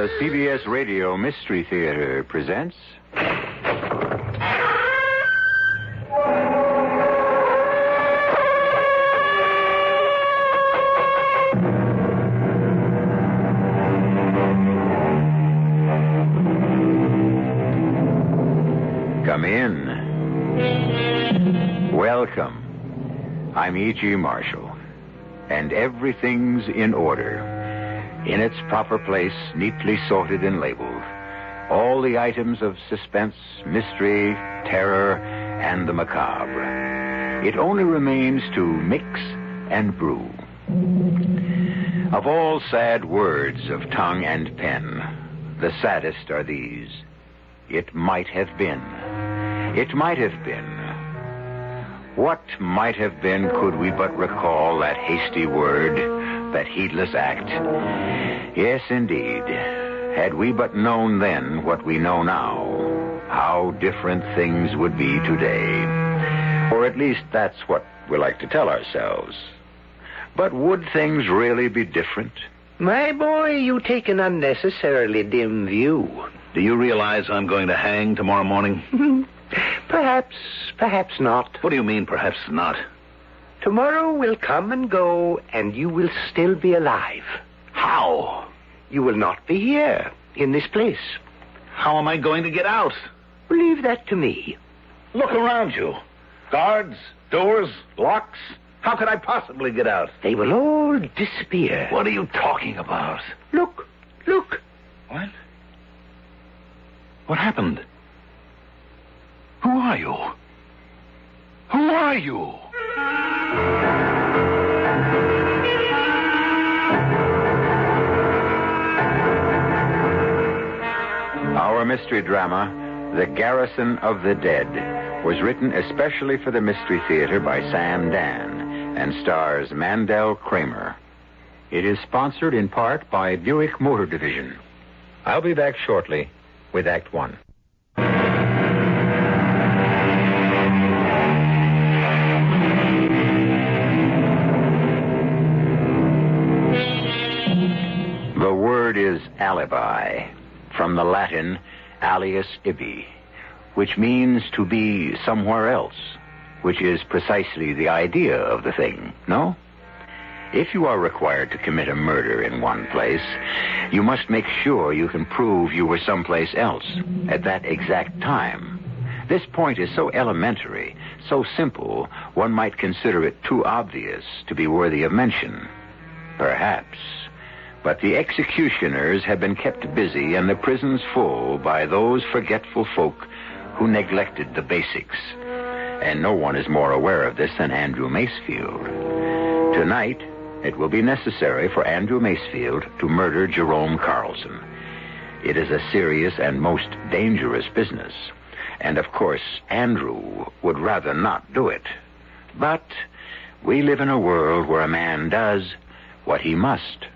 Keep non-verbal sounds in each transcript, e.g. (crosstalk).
The CBS Radio Mystery Theater presents. Come in. Welcome. I'm E.G. Marshall, and everything's in order in its proper place, neatly sorted and labeled. All the items of suspense, mystery, terror, and the macabre. It only remains to mix and brew. Of all sad words of tongue and pen, the saddest are these. It might have been. It might have been. What might have been could we but recall that hasty word, that heedless act? Yes, indeed. Had we but known then what we know now, how different things would be today. Or at least that's what we like to tell ourselves. But would things really be different? My boy, you take an unnecessarily dim view. Do you realize I'm going to hang tomorrow morning? (laughs) perhaps, perhaps not. What do you mean, perhaps not? Tomorrow will come and go, and you will still be alive. How? You will not be here, in this place. How am I going to get out? Leave that to me. Look around you. Guards, doors, locks. How could I possibly get out? They will all disappear. What are you talking about? Look, look. What? What happened? Who are you? Who are you? Our mystery drama, The Garrison of the Dead, was written especially for the Mystery Theater by Sam Dann and stars Mandel Kramer. It is sponsored in part by Buick Motor Division. I'll be back shortly with Act One. Alibi, from the Latin alias ibi, which means to be somewhere else, which is precisely the idea of the thing, no? If you are required to commit a murder in one place, you must make sure you can prove you were someplace else at that exact time. This point is so elementary, so simple, one might consider it too obvious to be worthy of mention. Perhaps. But the executioners have been kept busy and the prisons full by those forgetful folk who neglected the basics. And no one is more aware of this than Andrew Macefield. Tonight, it will be necessary for Andrew Macefield to murder Jerome Carlson. It is a serious and most dangerous business. And of course, Andrew would rather not do it. But we live in a world where a man does what he must.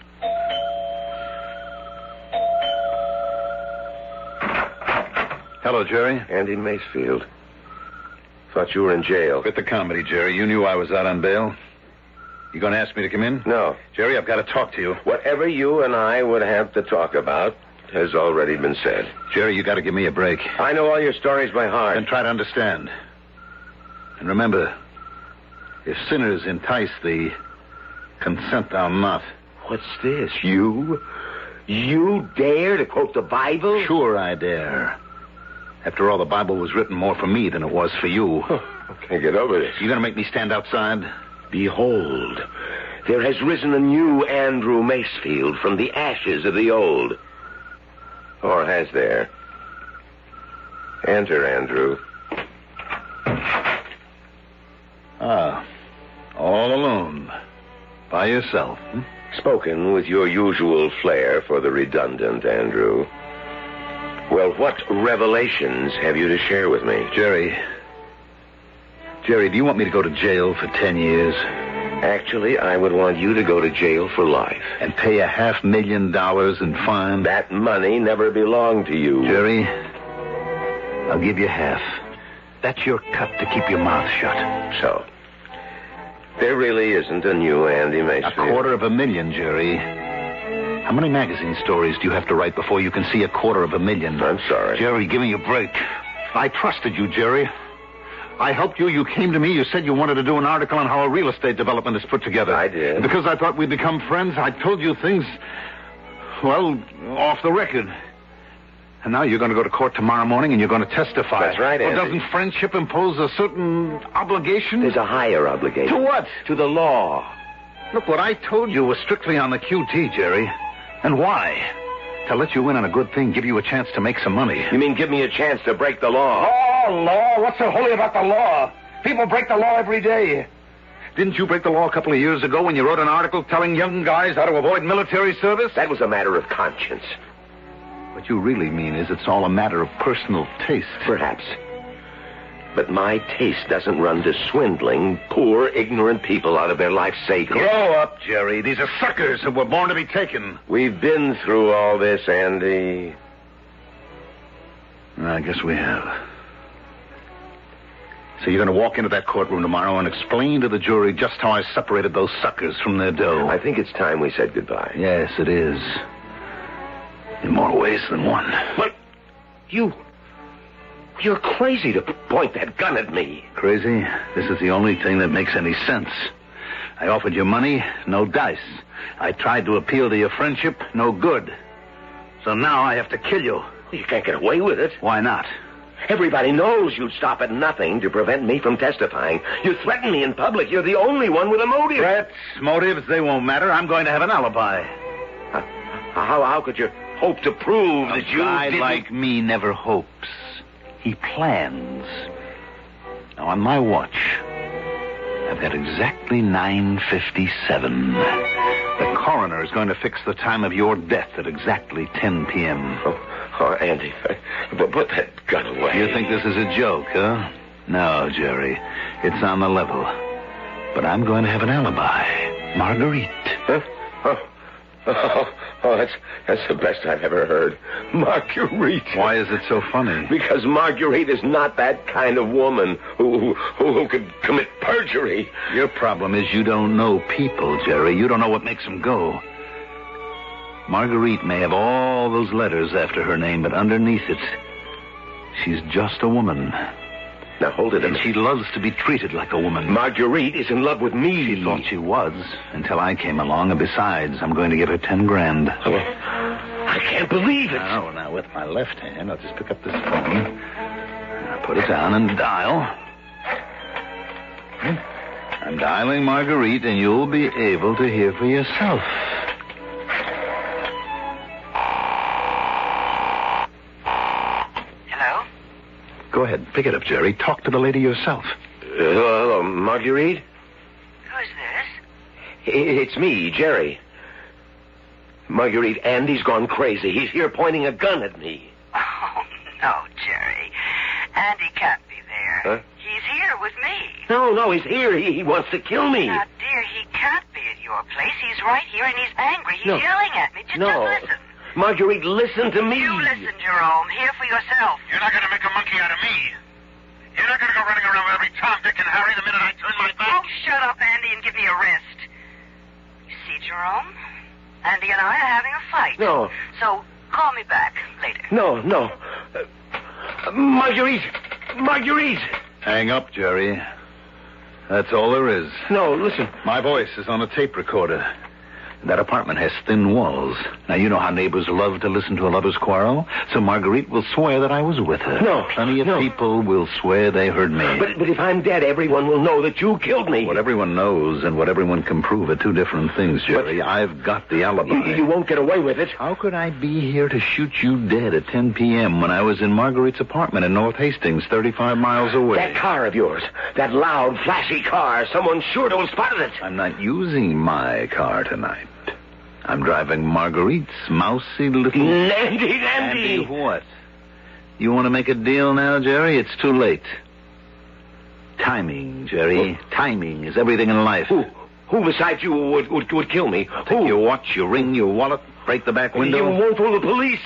Hello, Jerry. Andy Macefield. Thought you were in jail. Quit the comedy, Jerry. You knew I was out on bail. You going to ask me to come in? No. Jerry, I've got to talk to you. Whatever you and I would have to talk about has already been said. Jerry, you got to give me a break. I know all your stories by heart. And try to understand. And remember, if sinners entice thee, consent thou not. What's this? You? You dare to quote the Bible? Sure I dare. After all, the Bible was written more for me than it was for you. I can't get over this. You gonna make me stand outside? Behold, there has risen a new Andrew Macefield from the ashes of the old. Or has there? Enter, Andrew. Ah, all alone. By yourself. Hmm? Spoken with your usual flair for the redundant, Andrew. Well, what revelations have you to share with me? Jerry. Jerry, do you want me to go to jail for ten years? Actually, I would want you to go to jail for life. And pay a half million dollars in fine? That money never belonged to you. Jerry, I'll give you half. That's your cut to keep your mouth shut. So, there really isn't a new Andy Mason. A quarter of a million, Jerry. How many magazine stories do you have to write before you can see a quarter of a million? I'm sorry. Jerry, give me a break. I trusted you, Jerry. I helped you. You came to me. You said you wanted to do an article on how a real estate development is put together. I did. Because I thought we'd become friends, I told you things, well, off the record. And now you're going to go to court tomorrow morning and you're going to testify. That's right, Well, doesn't friendship impose a certain obligation? There's a higher obligation. To what? To the law. Look, what I told you was strictly on the QT, Jerry. And why? To let you in on a good thing, give you a chance to make some money. You mean give me a chance to break the law? Law, law? What's so holy about the law? People break the law every day. Didn't you break the law a couple of years ago when you wrote an article telling young guys how to avoid military service? That was a matter of conscience. What you really mean is it's all a matter of personal taste. Perhaps. But my taste doesn't run to swindling poor, ignorant people out of their life savings. Grow up, Jerry. These are suckers who were born to be taken. We've been through all this, Andy. I guess we have. So you're going to walk into that courtroom tomorrow and explain to the jury just how I separated those suckers from their dough. I think it's time we said goodbye. Yes, it is. In more ways than one. But you. You're crazy to point that gun at me. Crazy? This is the only thing that makes any sense. I offered you money, no dice. I tried to appeal to your friendship, no good. So now I have to kill you. You can't get away with it. Why not? Everybody knows you'd stop at nothing to prevent me from testifying. You threaten me in public. You're the only one with a motive. Threats, motives, they won't matter. I'm going to have an alibi. How, how could you hope to prove A that you guy didn't... like me never hopes. He plans. Now, on my watch, I've got exactly 9.57. The coroner is going to fix the time of your death at exactly 10 p.m. Oh, oh, Andy, but put that gun away. You think this is a joke, huh? No, Jerry. It's on the level. But I'm going to have an alibi. Marguerite. Huh? Oh, oh, oh, that's that's the best I've ever heard. Marguerite. Why is it so funny? Because Marguerite is not that kind of woman who who, who could commit perjury. Your problem is you don't know people, Jerry. You don't know what makes them go. Marguerite may have all those letters after her name, but underneath it, she's just a woman. Now hold it a And minute. she loves to be treated like a woman. Marguerite is in love with me. She thought she was until I came along, and besides, I'm going to give her ten grand. Oh, I can't believe it. Now, now, with my left hand, I'll just pick up this phone. I'll put it down and dial. I'm dialing Marguerite, and you'll be able to hear for yourself. Go ahead, pick it up, Jerry. Talk to the lady yourself. Uh, hello, Marguerite? Who's this? It's me, Jerry. Marguerite, Andy's gone crazy. He's here pointing a gun at me. (laughs) Oh, no, Jerry. Andy can't be there. Huh? He's here with me. No, no, he's here. He, he wants to kill me. Now, dear, he can't be at your place. He's right here and he's angry. He's No. yelling at me. Just, No. just listen. Marguerite, listen to me. You listen, Jerome. Hear for yourself. You're not going to make a monkey out of me. You're not going to go running around with every Tom, Dick, and Harry the minute I turn my back. Oh, back. shut up, Andy, and give me a rest. You see, Jerome? Andy and I are having a fight. No, So call me back later. no, no. Uh, Marguerite! Marguerite! Hang up, Jerry. That's all there is. No, listen. My voice is on a tape recorder. That apartment has thin walls. Now, you know how neighbors love to listen to a lover's quarrel. So Marguerite will swear that I was with her. No, Plenty of no. people will swear they heard me. But, but if I'm dead, everyone will know that you killed me. What everyone knows and what everyone can prove are two different things, Jerry. I've got the alibi. You, you won't get away with it. How could I be here to shoot you dead at 10 p.m. when I was in Marguerite's apartment in North Hastings, 35 miles away? That car of yours, that loud, flashy car, someone sure to have spotted it. I'm not using my car tonight. I'm driving Marguerite's mousy little... Nandy, Andy, Nandy. what? You want to make a deal now, Jerry? It's too late. Timing, Jerry. Timing is everything in life. Who, who besides you would, would, would kill me? Take Who? your watch, your ring, your wallet, break the back window. You won't fool the police.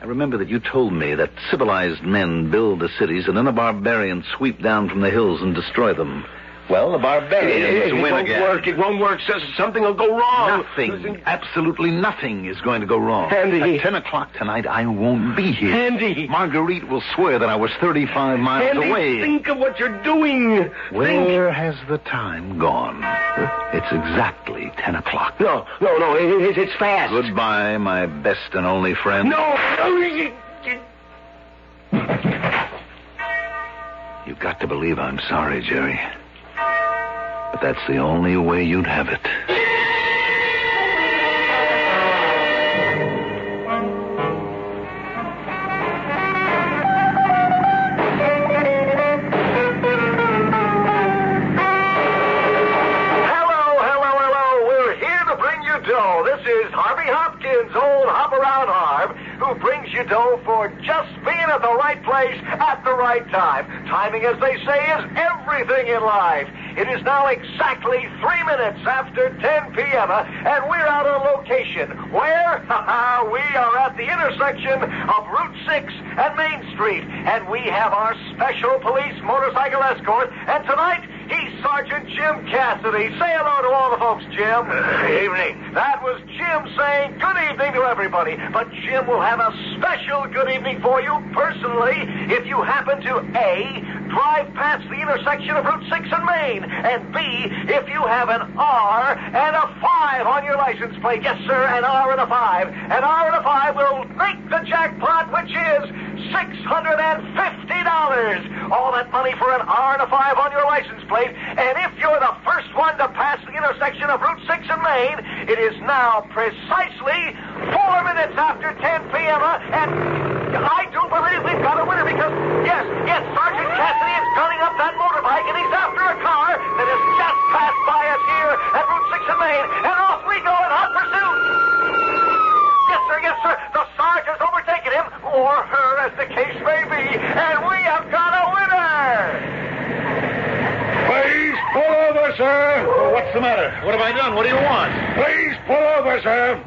I remember that you told me that civilized men build the cities and then the barbarians sweep down from the hills and destroy them. Well, the It, barbarians it win won't again. work. It won't work. Something will go wrong. Nothing, absolutely nothing is going to go wrong. Andy. At 10 o'clock tonight, I won't be here. Andy. Marguerite will swear that I was 35 miles Andy, away. think of what you're doing. Think. Where has the time gone? It's exactly 10 o'clock. No, no, no. It, it, it's fast. Goodbye, my best and only friend. No. no you- you- You've got to believe I'm sorry, Jerry. That's the only way you'd have it. Hello, hello, hello. We're here to bring you dough. This is Harvey Hopkins, old hop around Harv, who brings you dough for just being at the right place at the right time. Timing, as they say, is everything in life. It is now exactly three minutes after 10 p.m., uh, and we're out on location. Where? (laughs) we are at the intersection of Route 6 and Main Street, and we have our special police motorcycle escort, and tonight, He's Sergeant Jim Cassidy. Say hello to all the folks, Jim. Good evening. That was Jim saying good evening to everybody. But Jim will have a special good evening for you personally if you happen to A, drive past the intersection of Route 6 and Main, and B, if you have an R and a 5 on your license plate. Yes, sir, an R and a 5. An R and a 5 will make the jackpot, which is $650. All that money for an R and a 5 on your license plate. And if you're the first one to pass the intersection of Route 6 and Main, it is now precisely four minutes after 10 p.m. uh, And I do believe we've got a winner because, yes, yes, Sergeant Cassidy is gunning up that motorbike and he's after a car that has just passed by us here at Route 6 and Main. And off we go in hot pursuit. Yes, sir, yes, sir. The sergeant's overtaken him, or her, as the case may be, and we have got a winner. Please pull over, sir. What's the matter? What have I done? What do you want? Please pull over, sir.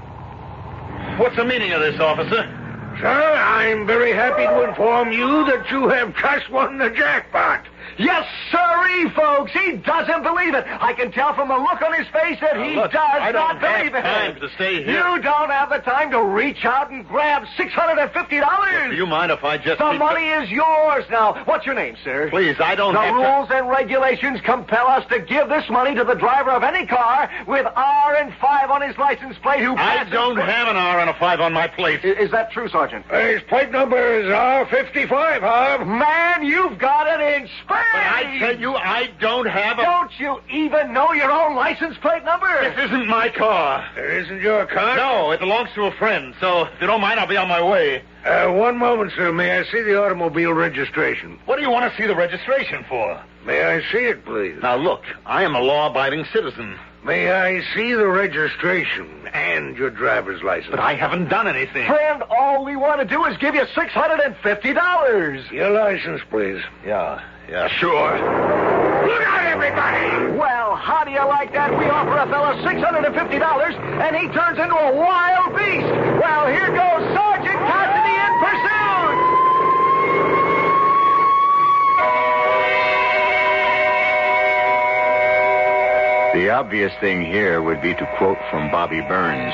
What's the meaning of this, officer? Sir, I'm very happy to inform you that you have just won the jackpot. Yes, sirree, folks. He doesn't believe it. I can tell from the look on his face that he look, does I don't not have believe it. time to stay here. You don't have the time to reach out and grab six hundred and fifty dollars. Do you mind if I just... The keep- money is yours now. What's your name, sir? Please, I don't The have rules and regulations compel us to give this money to the driver of any car with R and five on his license plate who. I don't have an R and a 5 on my plate. I- Is that true, Sergeant? His plate number is R55, Harv. Man, you've got it in spades. But I tell you, I don't have a... Don't you even know your own license plate number? This isn't my car. It isn't your car? No, it belongs to a friend. So, if you don't mind, I'll be on my way. Uh, one moment, sir. May I see the automobile registration? What do you want to see the registration for? May I see it, please? Now, look, I am a law-abiding citizen. May I see the registration and your driver's license? But I haven't done anything. Friend, all we want to do is give you six hundred and fifty dollars. Your license, please. Yeah, yeah, sure. Look out, everybody! Well, how do you like that? We offer a fellow six hundred and fifty dollars, and he turns into a wild beast. Well, here goes Sergeant Cassidy in pursuit. The obvious thing here would be to quote from Bobby Burns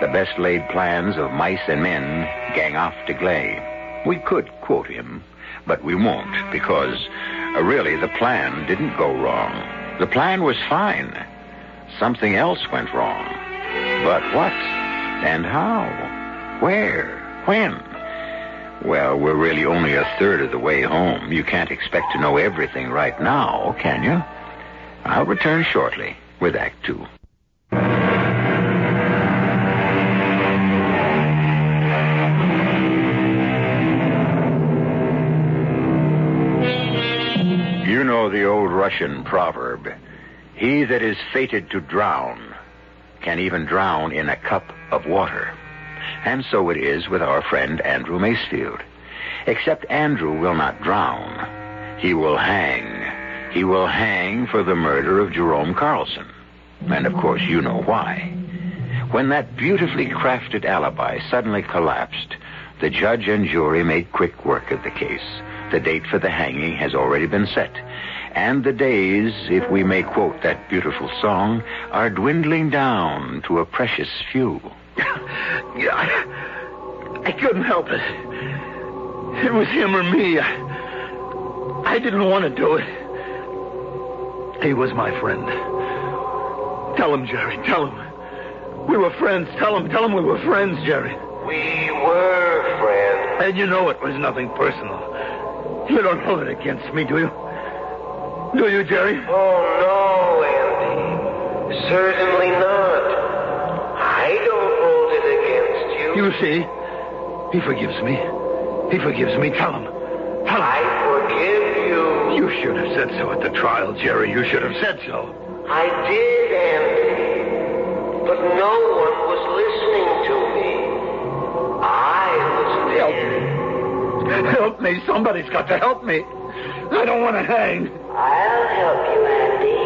the best laid plans of mice and men gang off to Glay. We could quote him, but we won't because uh, really the plan didn't go wrong. The plan was fine. Something else went wrong. But what? And how? Where? When? Well, we're really only a third of the way home. You can't expect to know everything right now, can you? I'll return shortly with Act Two. The old Russian proverb He that is fated to drown can even drown in a cup of water. And so it is with our friend Andrew Macefield. Except Andrew will not drown. He will hang. He will hang for the murder of Jerome Carlson. And of course, you know why. When that beautifully crafted alibi suddenly collapsed, the judge and jury made quick work of the case. The date for the hanging has already been set. And the days, if we may quote that beautiful song, are dwindling down to a precious few. (laughs) I, I couldn't help it. It was him or me. I, I didn't want to do it. He was my friend. Tell him, Jerry. Tell him. We were friends. Tell him. Tell him we were friends, Jerry. We were friends. And you know it was nothing personal. You don't hold it against me, do you? Do you, Jerry? Oh, no, Andy. Certainly not. I don't hold it against you. You see, he forgives me. He forgives me. Tell him. Tell him. I forgive you. You should have said so at the trial, Jerry. You should have said so. I did, Andy. But no one was listening to me. I was there. Help me. Somebody's got to help me. I don't want to hang. I'll help you, Andy.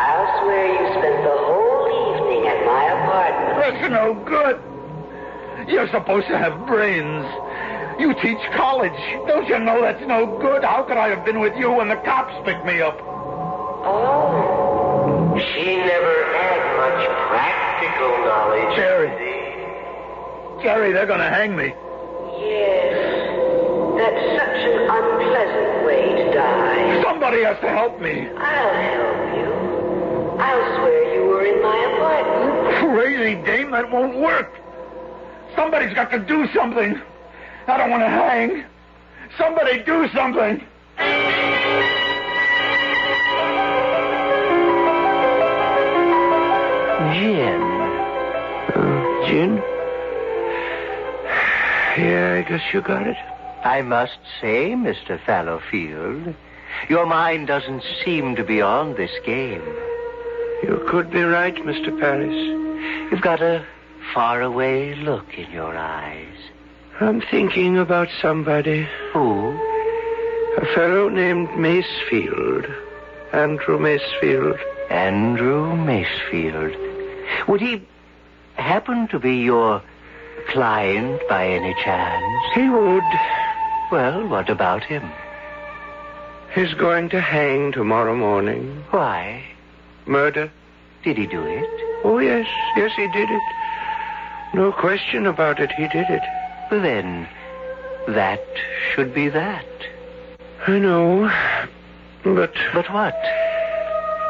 I'll swear you spent the whole evening at my apartment. That's no good. You're supposed to have brains. You teach college. Don't you know that's no good? How could I have been with you when the cops picked me up? Oh. She never had much practical knowledge. Jerry. Jerry, they're going to hang me. Yes. Somebody has to help me. I'll help you. I'll swear you were in my apartment. Crazy dame, that won't work. Somebody's got to do something. I don't want to hang. Somebody do something. Gin. Uh, gin? Yeah, I guess you got it. I must say, Mr. Fallowfield, your mind doesn't seem to be on this game. You could be right, Mr. Paris. You've got a faraway look in your eyes. I'm thinking about somebody. Who? A fellow named Macefield. Andrew Macefield. Andrew Macefield. Would he happen to be your client by any chance? He would. Well, what about him? He's going to hang tomorrow morning. Why? Murder. Did he do it? Oh, yes. Yes, he did it. No question about it. He did it. Then that should be that. I know. But. But what?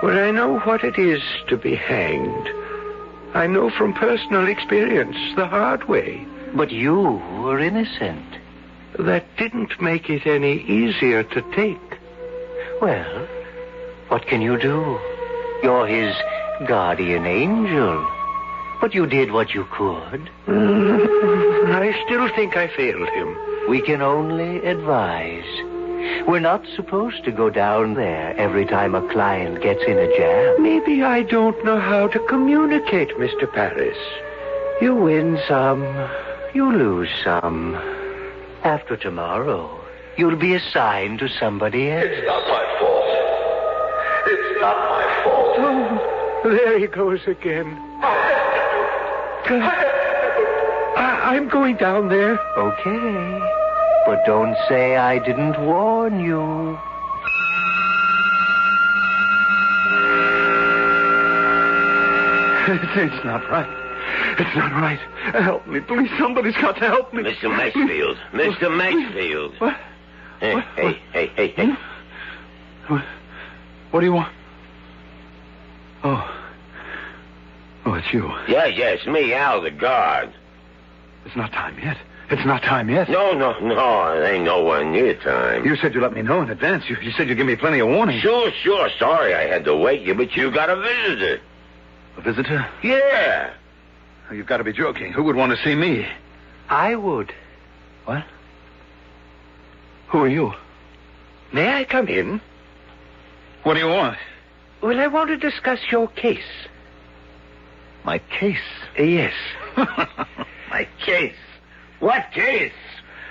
Well, I know what it is to be hanged. I know from personal experience, the hard way. But you were innocent. That didn't make it any easier to take. Well, what can you do? You're his guardian angel. But you did what you could. (laughs) I still think I failed him. We can only advise. We're not supposed to go down there every time a client gets in a jam. Maybe I don't know how to communicate, Mr. Paris. You win some, you lose some. After tomorrow, you'll be assigned to somebody else. It's not my fault. It's not my fault. Oh, there he goes again. I, I'm going down there. Okay. But don't say I didn't warn you. It's not right. It's not right. Help me, please. Somebody's got to help me. Mr. Macefield. Mr. Macefield. What? Hey, What? hey, hey, hey, hey. What? What do you want? Oh. Oh, it's you. Yes, yes, me, Al, the guard. It's not time yet. It's not time yet. No, no, no, it ain't nowhere near time. You said you let me know in advance. You, you said you'd give me plenty of warning. Sure, sure, sorry I had to wake you, but you got a visitor. A visitor? Yeah. Oh, You've got to be joking. Who would want to see me? I would. What? Who are you? May I come in? What do you want? Well, I want to discuss your case. My case. Uh, yes. (laughs) My case. What case?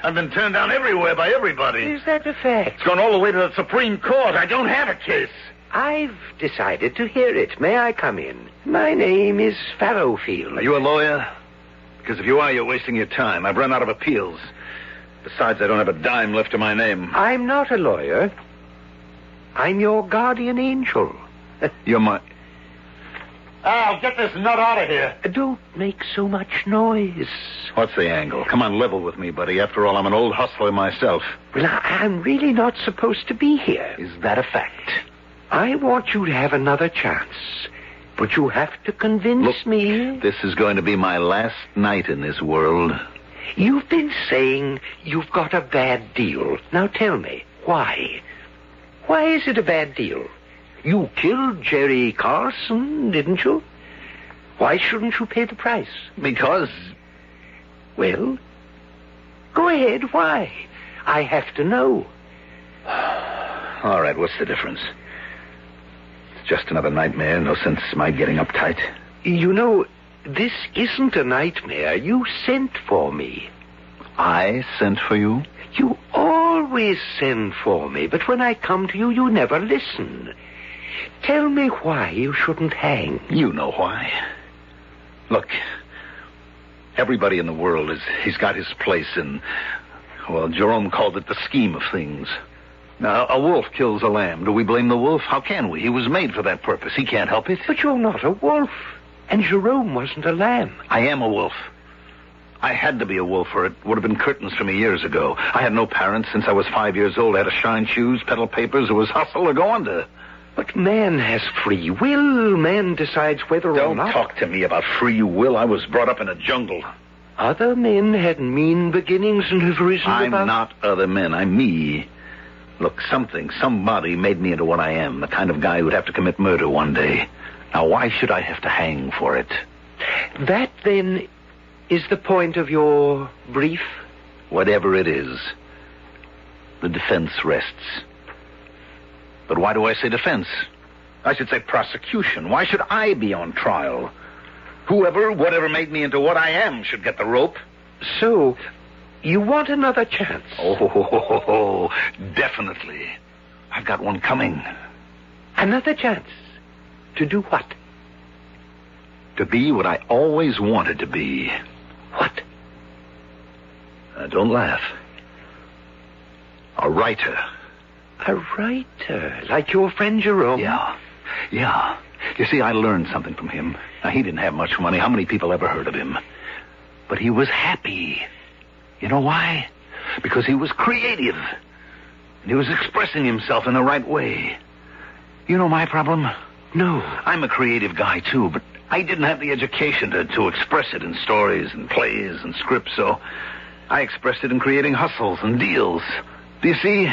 I've been turned down everywhere by everybody. Is that a fact? It's gone all the way to the Supreme Court. I don't have a case. I've decided to hear it. May I come in? My name is Fallowfield. Are you a lawyer? Because if you are, you're wasting your time. I've run out of appeals. Besides, I don't have a dime left to my name. I'm not a lawyer. I'm your guardian angel. (laughs) You're my. Al, get this nut out of here. Don't make so much noise. What's the angle? Come on, level with me, buddy. After all, I'm an old hustler myself. Well, I- I'm really not supposed to be here. Is that a fact? I want you to have another chance. But you have to convince Look, me. This is going to be my last night in this world. You've been saying you've got a bad deal. Now tell me, why? Why is it a bad deal? You killed Jerry Carlson, didn't you? Why shouldn't you pay the price? Because. Well, go ahead. Why? I have to know. (sighs) All right, what's the difference? It's just another nightmare. No sense my getting uptight. You know, this isn't a nightmare. You sent for me. I sent for you? You always send for me, but when I come to you, you never listen. Tell me why you shouldn't hang. You know why. Look, everybody in the world is he's got his place in well, Jerome called it the scheme of things. Now, a wolf kills a lamb. Do we blame the wolf? How can we? He was made for that purpose. He can't help it. But you're not a wolf. And Jerome wasn't a lamb. I am a wolf. I had to be a wolf, or it would have been curtains for me years ago. I had no parents since I was five years old. I had to shine shoes, peddle papers. It was hustle or go under. But man has free will. Man decides whether or not. Don't talk to me about free will. I was brought up in a jungle. Other men had mean beginnings and have risen I'm above. not other men. I'm me. Look, something, somebody made me into what I am, the kind of guy who'd have to commit murder one day. Now, why should I have to hang for it? That, then, is the point of your brief? Whatever it is, the defense rests. But why do I say defense? I should say prosecution. Why should I be on trial? Whoever, whatever made me into what I am should get the rope. So, you want another chance? Oh, (laughs) definitely. I've got one coming. Another chance? To do what? To be what I always wanted to be. What? Uh, don't laugh. A writer. A writer, like your friend Jerome? Yeah. Yeah. You see, I learned something from him. Now, he didn't have much money. How many people ever heard of him? But he was happy. You know why? Because he was creative. And he was expressing himself in the right way. You know my problem? No. I'm a creative guy, too, but I didn't have the education to, to express it in stories and plays and scripts, so I expressed it in creating hustles and deals. Do you see?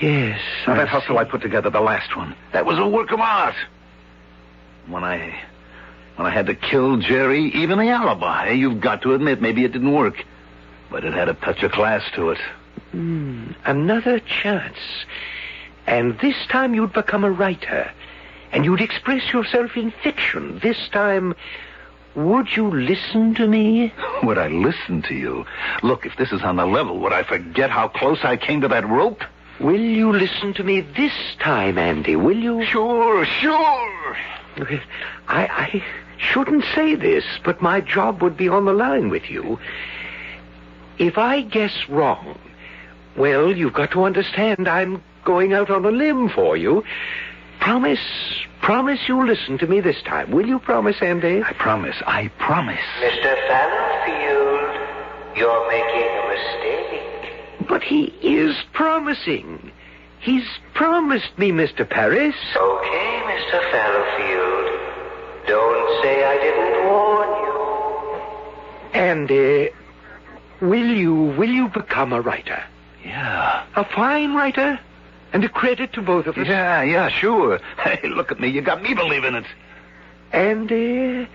Yes. Now, I that hustle see. I put together, the last one, that was a work of art. When I, when I had to kill Jerry, even the alibi, you've got to admit, maybe it didn't work, but it had a touch of class to it. Hmm, another chance. And this time you'd become a writer. And you'd express yourself in fiction. This time, would you listen to me? (laughs) Would I listen to you? Look, if this is on the level, would I forget how close I came to that rope? Will you listen to me this time, Andy? Will you? Sure, sure. I, I shouldn't say this, but my job would be on the line with you. If I guess wrong, well, you've got to understand I'm going out on a limb for you. Promise, promise you'll listen to me this time. Will you promise, Andy? I promise, I promise. Mr. Fallowfield, you're making a mistake. But he is promising. He's promised me, Mr. Paris. Okay, Mr. Fallowfield. Don't say I didn't warn you. And, uh, will you, will you become a writer? Yeah. A fine writer? And a credit to both of us? Yeah, yeah, sure. (laughs) Hey, look at me. You got me believing it. And, uh,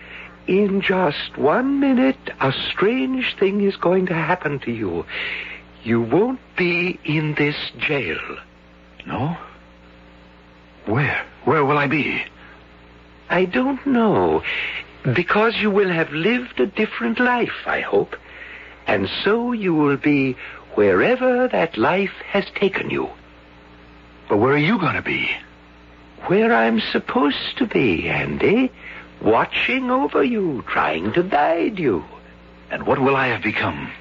in just one minute, a strange thing is going to happen to you. You won't be in this jail. No? Where? Where will I be? I don't know. Because you will have lived a different life, I hope. And so you will be wherever that life has taken you. But where are you going to be? Where I'm supposed to be, Andy. Watching over you, trying to guide you. And what will I have become?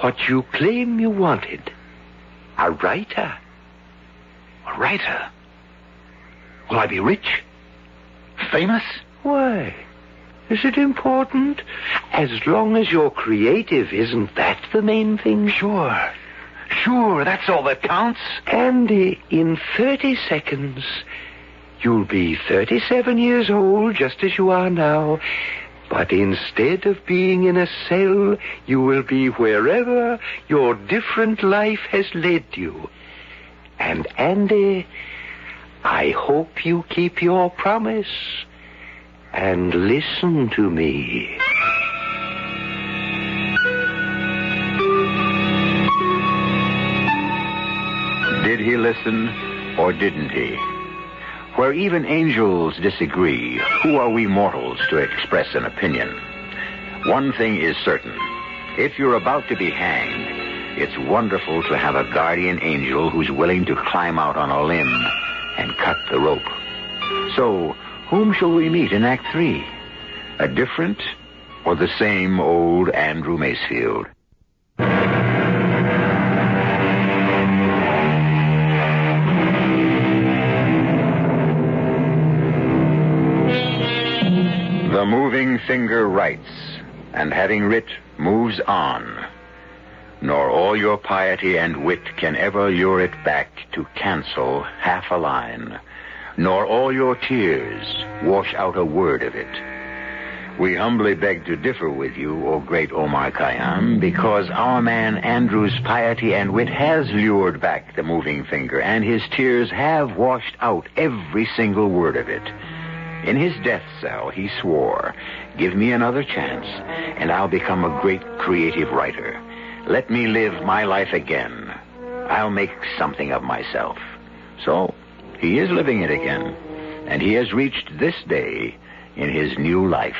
What you claim you wanted. A writer. A writer. Will I be rich? Famous? Why? Is it important? As long as you're creative, isn't that the main thing? Sure. Sure, that's all that counts. Andy, in 30 seconds, you'll be 37 years old, just as you are now. But instead of being in a cell, you will be wherever your different life has led you. And Andy, I hope you keep your promise and listen to me. Did he listen or didn't he? Where even angels disagree, who are we mortals to express an opinion? One thing is certain. If you're about to be hanged, it's wonderful to have a guardian angel who's willing to climb out on a limb and cut the rope. So, whom shall we meet in Act Three? A different or the same old Andrew Macefield? Moving finger writes, and having writ, moves on. Nor all your piety and wit can ever lure it back to cancel half a line. Nor all your tears wash out a word of it. We humbly beg to differ with you, O great Omar Khayyam, because our man Andrew's piety and wit has lured back the moving finger, and his tears have washed out every single word of it. In his death cell, he swore, Give me another chance, and I'll become a great creative writer. Let me live my life again. I'll make something of myself. So, he is living it again, and he has reached this day in his new life.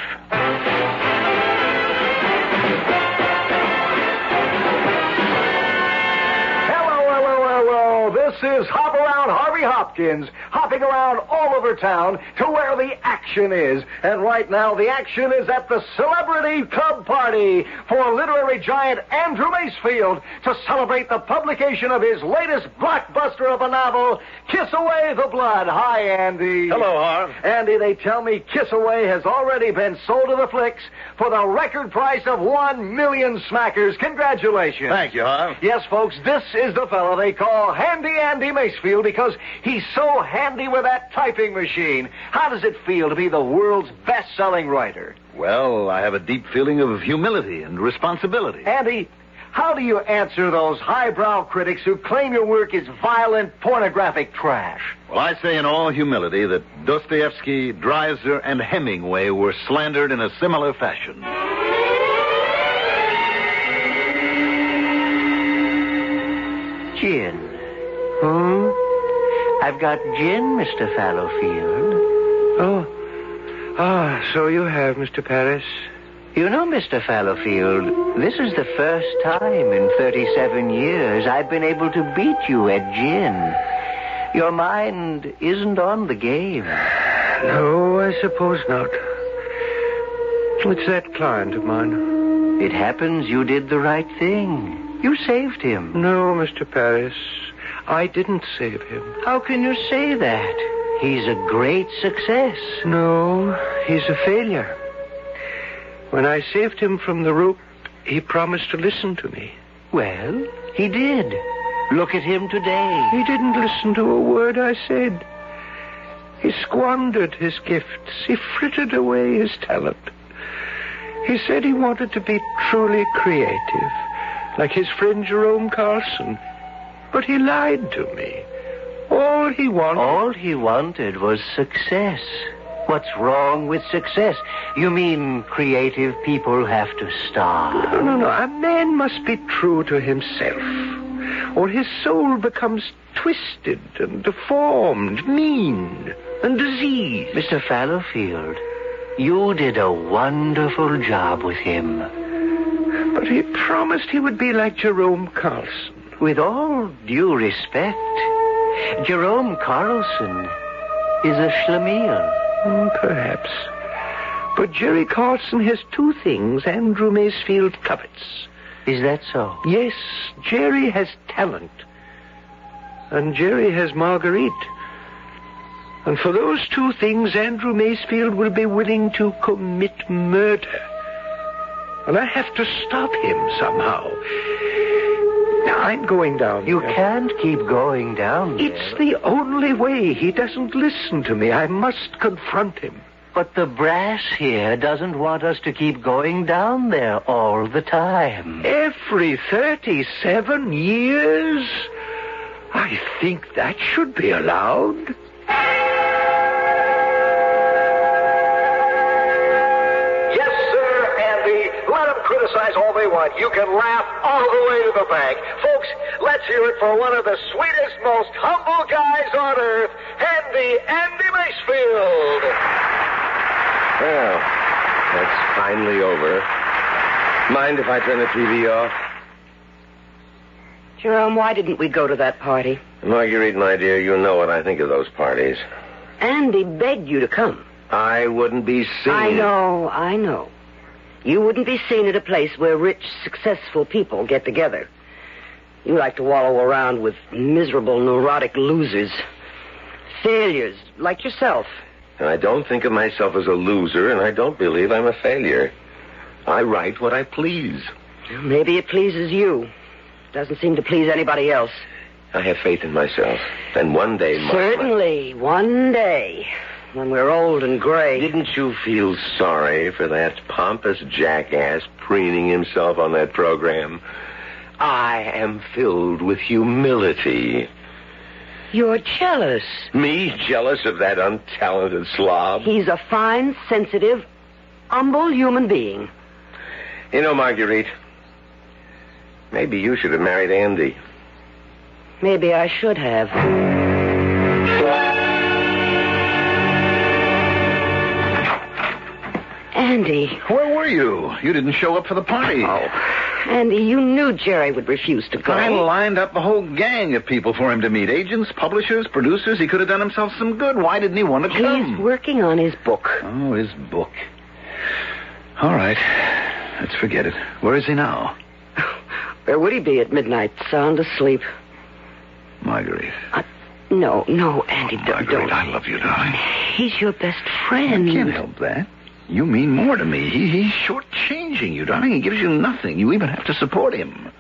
This is Hop Around Harvey Hopkins, hopping around all over town to where the action is. And right now, the action is at the Celebrity Club Party for literary giant Andrew Macefield to celebrate the publication of his latest blockbuster of a novel, Kiss Away the Blood. Hi, Andy. Hello, Harv. Andy, they tell me Kiss Away has already been sold to the flicks for the record price of one million smackers. Congratulations. Thank you, Harv. Yes, folks, this is the fellow they call Handy Andy Macefield because he's so handy with that typing machine. How does it feel to be the world's best-selling writer? Well, I have a deep feeling of humility and responsibility. Andy, how do you answer those highbrow critics who claim your work is violent, pornographic trash? Well, I say in all humility that Dostoevsky, Dreiser, and Hemingway were slandered in a similar fashion. I've got gin, Mr. Fallowfield. Oh. Ah, so you have, Mr. Paris. You know, Mr. Fallowfield, this is the first time in 37 years I've been able to beat you at gin. Your mind isn't on the game. No, I suppose not. It's that client of mine. It happens you did the right thing. You saved him. No, Mr. Paris. I didn't save him. How can you say that? He's a great success. No, he's a failure. When I saved him from the rope, he promised to listen to me. Well, he did. Look at him today. He didn't listen to a word I said. He squandered his gifts. He frittered away his talent. He said he wanted to be truly creative, like his friend Jerome Carlson. But he lied to me. All he wanted. All he wanted was success. What's wrong with success? You mean creative people have to starve? No, no, no. A man must be true to himself, or his soul becomes twisted and deformed, mean and diseased. Mr. Fallowfield, you did a wonderful job with him. But he promised he would be like Jerome Carlson. With all due respect, Jerome Carlson is a schlemiel. Mm, Perhaps. But Jerry Carlson has two things Andrew Macefield covets. Is that so? Yes, Jerry has talent. And Jerry has Marguerite. And for those two things, Andrew Macefield will be willing to commit murder. And I have to stop him somehow. I'm going down. You can't keep going down there. It's the only way. He doesn't listen to me. I must confront him. But the brass here doesn't want us to keep going down there all the time. Every 37 years? I think that should be allowed. Criticize all they want. You can laugh all the way to the bank. Folks, let's hear it for one of the sweetest, most humble guys on earth, Andy, Andy Macefield. Well, that's finally over. Mind if I turn the TV off? Jerome, why didn't we go to that party? Marguerite, my dear, you know what I think of those parties. Andy begged you to come. I wouldn't be seen. I know, I know. You wouldn't be seen at a place where rich, successful people get together. You like to wallow around with miserable, neurotic losers. Failures, like yourself. And I don't think of myself as a loser, and I don't believe I'm a failure. I write what I please. Maybe it pleases you. Doesn't seem to please anybody else. I have faith in myself. And one day, my- Certainly, one day, when we're old and gray. Didn't you feel sorry for that pompous jackass preening himself on that program? I am filled with humility. You're jealous. Me jealous of that untalented slob? He's a fine, sensitive, humble human being. You know, Marguerite, maybe you should have married Andy. Maybe I should have. Andy. Where were you? You didn't show up for the party. Oh, Andy, you knew Jerry would refuse to go. I lined up a whole gang of people for him to meet. Agents, publishers, producers. He could have done himself some good. Why didn't he want to He's come? He's working on his book. Oh, his book. All right. Let's forget it. Where is he now? (laughs) Where would he be at midnight? Sound asleep. Marguerite. Uh, no, no, Andy, don't. Marguerite. I love you, darling. He's your best friend. I can't help that. You mean more to me. He, he's shortchanging you, darling. He gives you nothing. You even have to support him.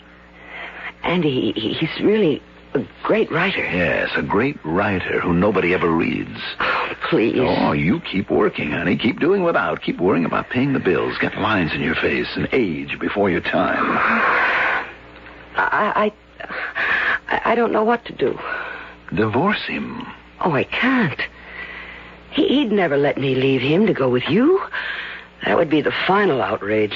Andy, he, he's really a great writer. Yes, a great writer who nobody ever reads. Oh, please. Oh, you keep working, honey. Keep doing without. Keep worrying about paying the bills. Get lines in your face and age before your time. I, I, I don't know what to do. Divorce him. Oh, I can't. He, he'd never let me leave him to go with you. That would be the final outrage.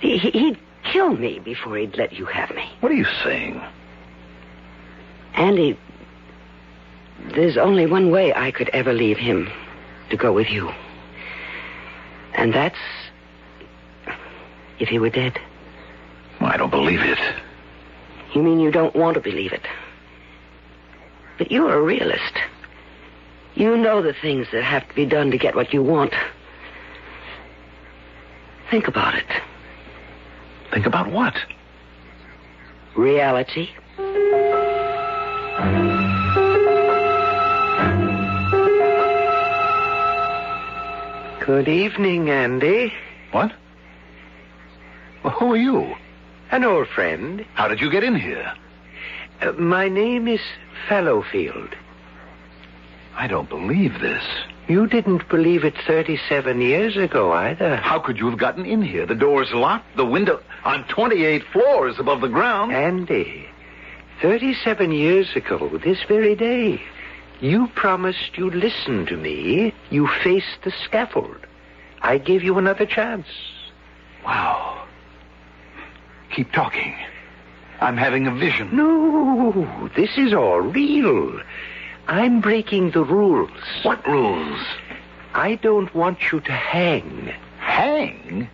He, he- he'd kill me before he'd let you have me. What are you saying? Andy, there's only one way I could ever leave him to go with you. And that's if he were dead. Well, I don't believe it. You mean you don't want to believe it? But you're a realist. You know the things that have to be done to get what you want. Think about it. Think about what? Reality. Good evening, Andy. What? Well, who are you? An old friend. How did you get in here? Uh, my name is Fallowfield. I don't believe this. You didn't believe it 37 years ago either. How could you have gotten in here? The door's locked, the window on 28 floors above the ground. Andy, 37 years ago, this very day, you promised you'd listen to me. You faced the scaffold. I gave you another chance. Wow. Keep talking. I'm having a vision. No, this is all real. I'm breaking the rules. What rules? I don't want you to hang. Hang?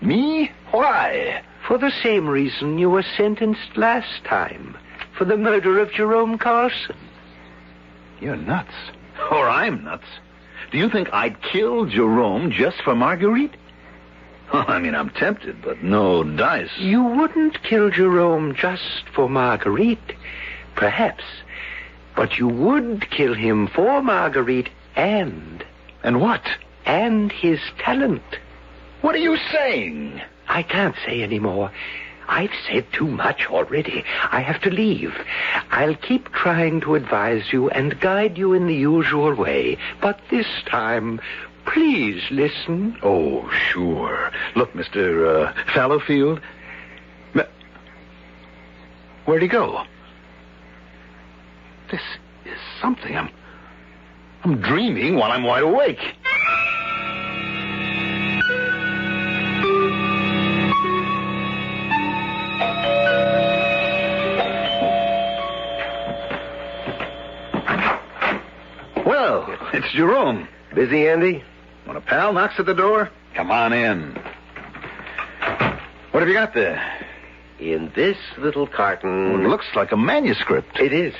Me? Why? For the same reason you were sentenced last time. For the murder of Jerome Carlson. You're nuts. (laughs) Or I'm nuts. Do you think I'd kill Jerome just for Marguerite? Well, (laughs) I mean, I'm tempted, but no dice. You wouldn't kill Jerome just for Marguerite. Perhaps. But you would kill him for Marguerite and And what? and his talent. What are you saying? I can't say any more. I've said too much already. I have to leave. I'll keep trying to advise you and guide you in the usual way. But this time, please listen. Oh, sure. Look, Mr. Uh, Fallowfield. Ma- Where'd he go? This is something. I'm. I'm dreaming while I'm wide awake. Well, it's Jerome. Busy, Andy? When a pal knocks at the door, come on in. What have you got there? In this little carton. Well, it looks like a manuscript. It is.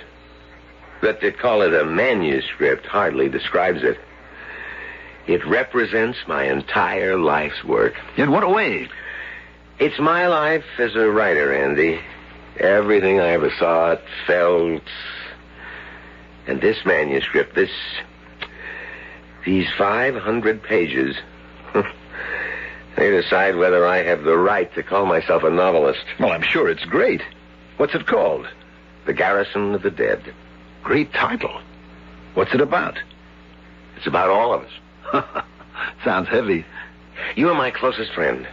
But to call it a manuscript hardly describes it. It represents my entire life's work. In what a way? It's my life as a writer, Andy. Everything I ever thought, felt. And this manuscript, this. These 500 pages. (laughs) they decide whether I have the right to call myself a novelist. Well, I'm sure it's great. What's it called? The Garrison of the Dead. Great title. What's it about? It's about all of us. (laughs) Sounds heavy. You are my closest friend.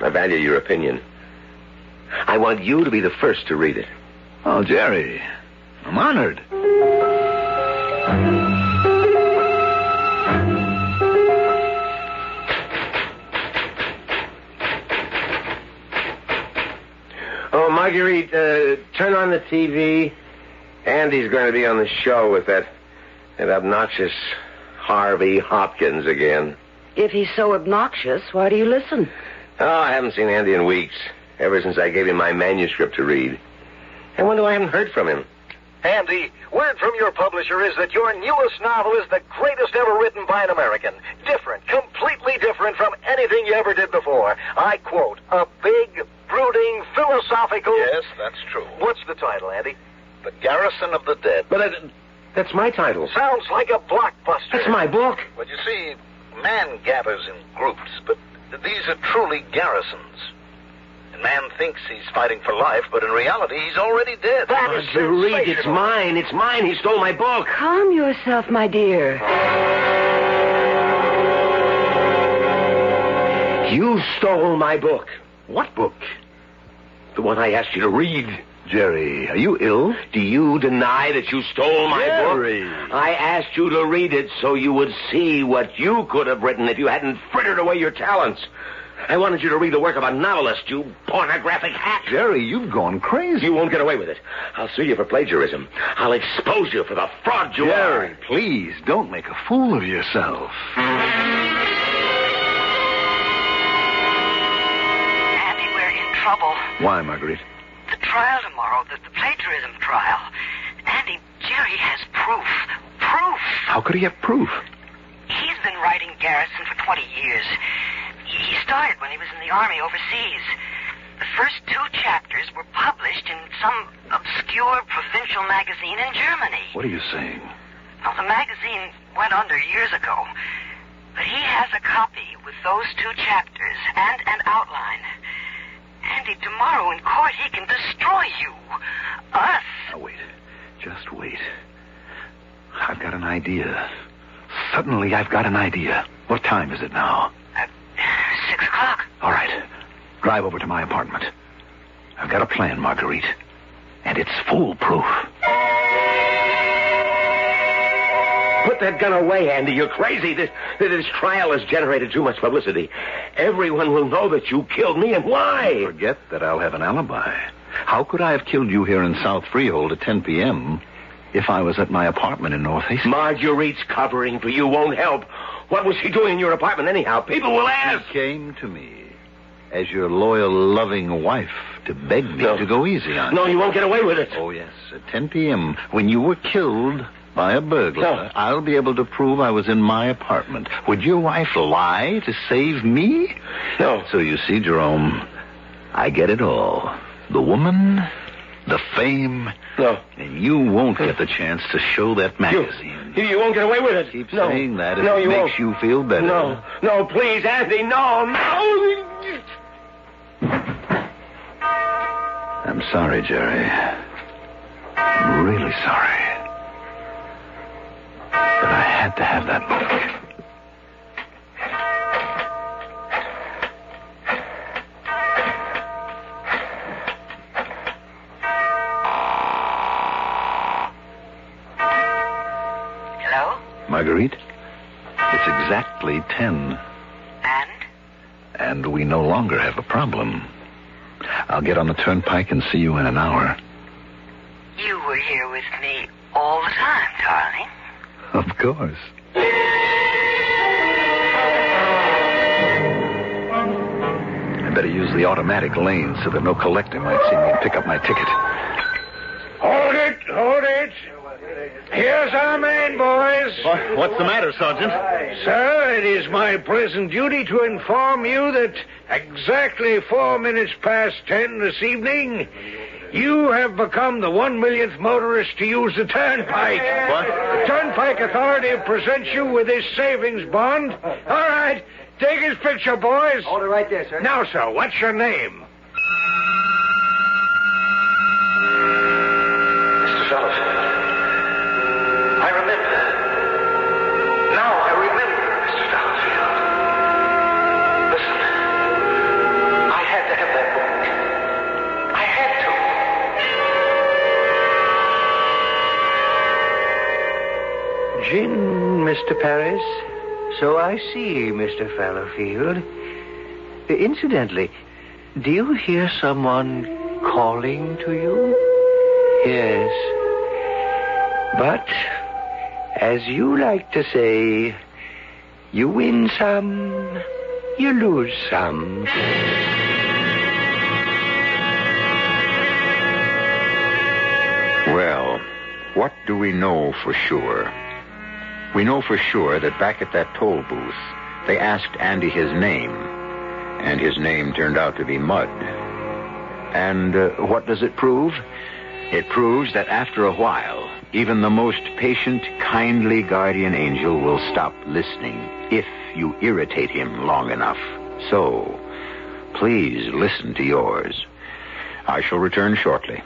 I value your opinion. I want you to be the first to read it. Oh, Jerry, I'm honored. Oh, Marguerite, uh, turn on the TV. Andy's going to be on the show with that, that obnoxious Harvey Hopkins again. If he's so obnoxious, why do you listen? Oh, I haven't seen Andy in weeks. Ever since I gave him my manuscript to read. I wonder why I haven't heard from him. Andy, word from your publisher is that your newest novel is the greatest ever written by an American. Different, completely different from anything you ever did before. I quote, a big, brooding, philosophical. Yes, that's true. What's the title, Andy? The Garrison of the Dead. But uh, that's my title. Sounds like a blockbuster. That's my book. Well, you see, man gathers in groups, but these are truly garrisons. And man thinks he's fighting for life, but in reality, he's already dead. That is Marguerite, it's mine. It's mine. He stole my book. Calm yourself, my dear. You stole my book. What book? The one I asked you to read. Jerry, are you ill? Do you deny that you stole my Jerry. book? I asked you to read it so you would see what you could have written if you hadn't frittered away your talents. I wanted you to read the work of a novelist, you pornographic hack. Jerry, you've gone crazy. You won't get away with it. I'll sue you for plagiarism. I'll expose you for the fraud you are. Jerry, are. please don't make a fool of yourself. Andy, we're in trouble. Why, Marguerite? Trial tomorrow, the, the plagiarism trial. Andy, Jerry has proof. Proof! How could he have proof? He's been writing Garrison for 20 years. He he started when he was in the army overseas. The first two chapters were published in some obscure provincial magazine in Germany. What are you saying? Now, the magazine went under years ago. But he has a copy with those two chapters and an outline. Andy, tomorrow in court he can destroy you. Us. Now, wait. Just wait. I've got an idea. Suddenly, I've got an idea. What time is it now? Uh, six o'clock. All right. Drive over to my apartment. I've got a plan, Marguerite. And it's foolproof. That gun away, Andy. You're crazy. This, this trial has generated too much publicity. Everyone will know that you killed me and why. Forget that I'll have an alibi. How could I have killed you here in South Freehold at 10 p.m. if I was at my apartment in North Hastings? Marguerite's covering for you won't help. What was she doing in your apartment anyhow? People will ask. She came to me as your loyal, loving wife to beg me No. to go easy on No, you. you won't get away with it. Oh, yes. At 10 p.m., when you were killed by a burglar, No. I'll be able to prove I was in my apartment. Would your wife lie to save me? No. So you see, Jerome, I get it all. The woman the fame. No. And you won't get the chance to show that magazine. You, you won't get away with it. Keep no. saying that if no, it you makes won't. you feel better. No, no, please, Andy, no, no. I'm sorry, Jerry. I'm really sorry. But I had to have that book. Hello? Marguerite, it's exactly ten. And? And we no longer have a problem. I'll get on the turnpike and see you in an hour. You were here with me all the time, darling. Of course. I better use the automatic lane so that no collector might see me and pick up my ticket. Hold it, hold it. Here's our man, boys. What's the matter, Sergeant? Sir, it is my present duty to inform you that exactly four minutes past ten this evening, you have become the one millionth motorist to use the turnpike. What? The Turnpike Authority presents you with this savings bond. All right, take his picture, boys. Hold it right there, sir. Now, sir, what's your name? Mr. Fallowfield. Mr. Paris. So I see, Mr. Fallowfield. Incidentally, do you hear someone calling to you? Yes. But, as you like to say, you win some, you lose some. Well, what do we know for sure? We know for sure that back at that toll booth, they asked Andy his name, and his name turned out to be Mud. And uh, what does it prove? It proves that after a while, even the most patient, kindly guardian angel will stop listening if you irritate him long enough. So, please listen to yours. I shall return shortly.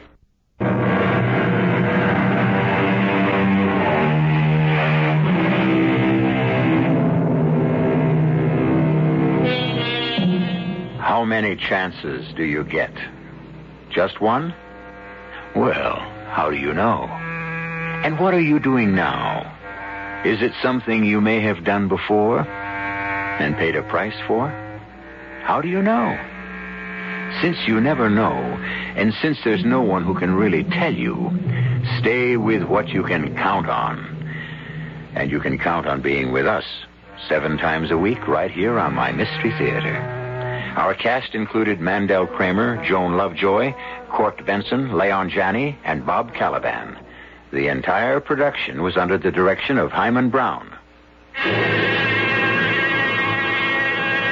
Chances do you get? Just one? Well, how do you know? And what are you doing now? Is it something you may have done before and paid a price for? How do you know? Since you never know, and since there's no one who can really tell you, stay with what you can count on. And you can count on being with us seven times a week right here on my Mystery Theater. Our cast included Mandel Kramer, Joan Lovejoy, Court Benson, Leon Janney, and Bob Kaliban. The entire production was under the direction of Himan Brown.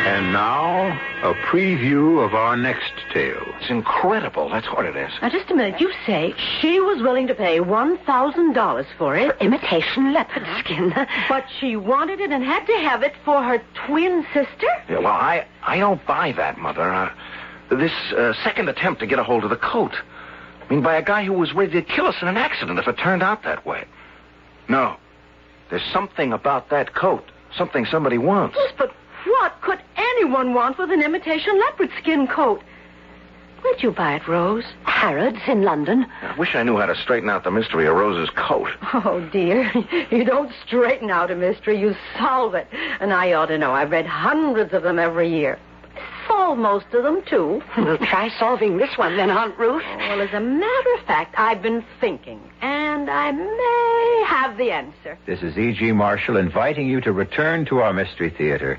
And now, a preview of our next tale. It's incredible. That's what it is. Now, just a minute. You say she was willing to pay $1,000 for it. Imitation leopard skin. (laughs) But she wanted it and had to have it for her twin sister? Yeah, well, I, I don't buy that, Mother. Uh, this uh, second attempt to get a hold of the coat. I mean, by a guy who was ready to kill us in an accident if it turned out that way. No. There's something about that coat. Something somebody wants. Yes, but what could anyone want with an imitation leopard skin coat? Where'd you buy it, Rose? Harrods in London. I wish I knew how to straighten out the mystery of Rose's coat. Oh, dear. You don't straighten out a mystery, you solve it. And I ought to know. I've read hundreds of them every year. Solve most of them, too. We'll try solving this one then, Aunt Ruth. Oh, well, as a matter of fact, I've been thinking, and I may have the answer. This is E.G. Marshall inviting you to return to our Mystery Theater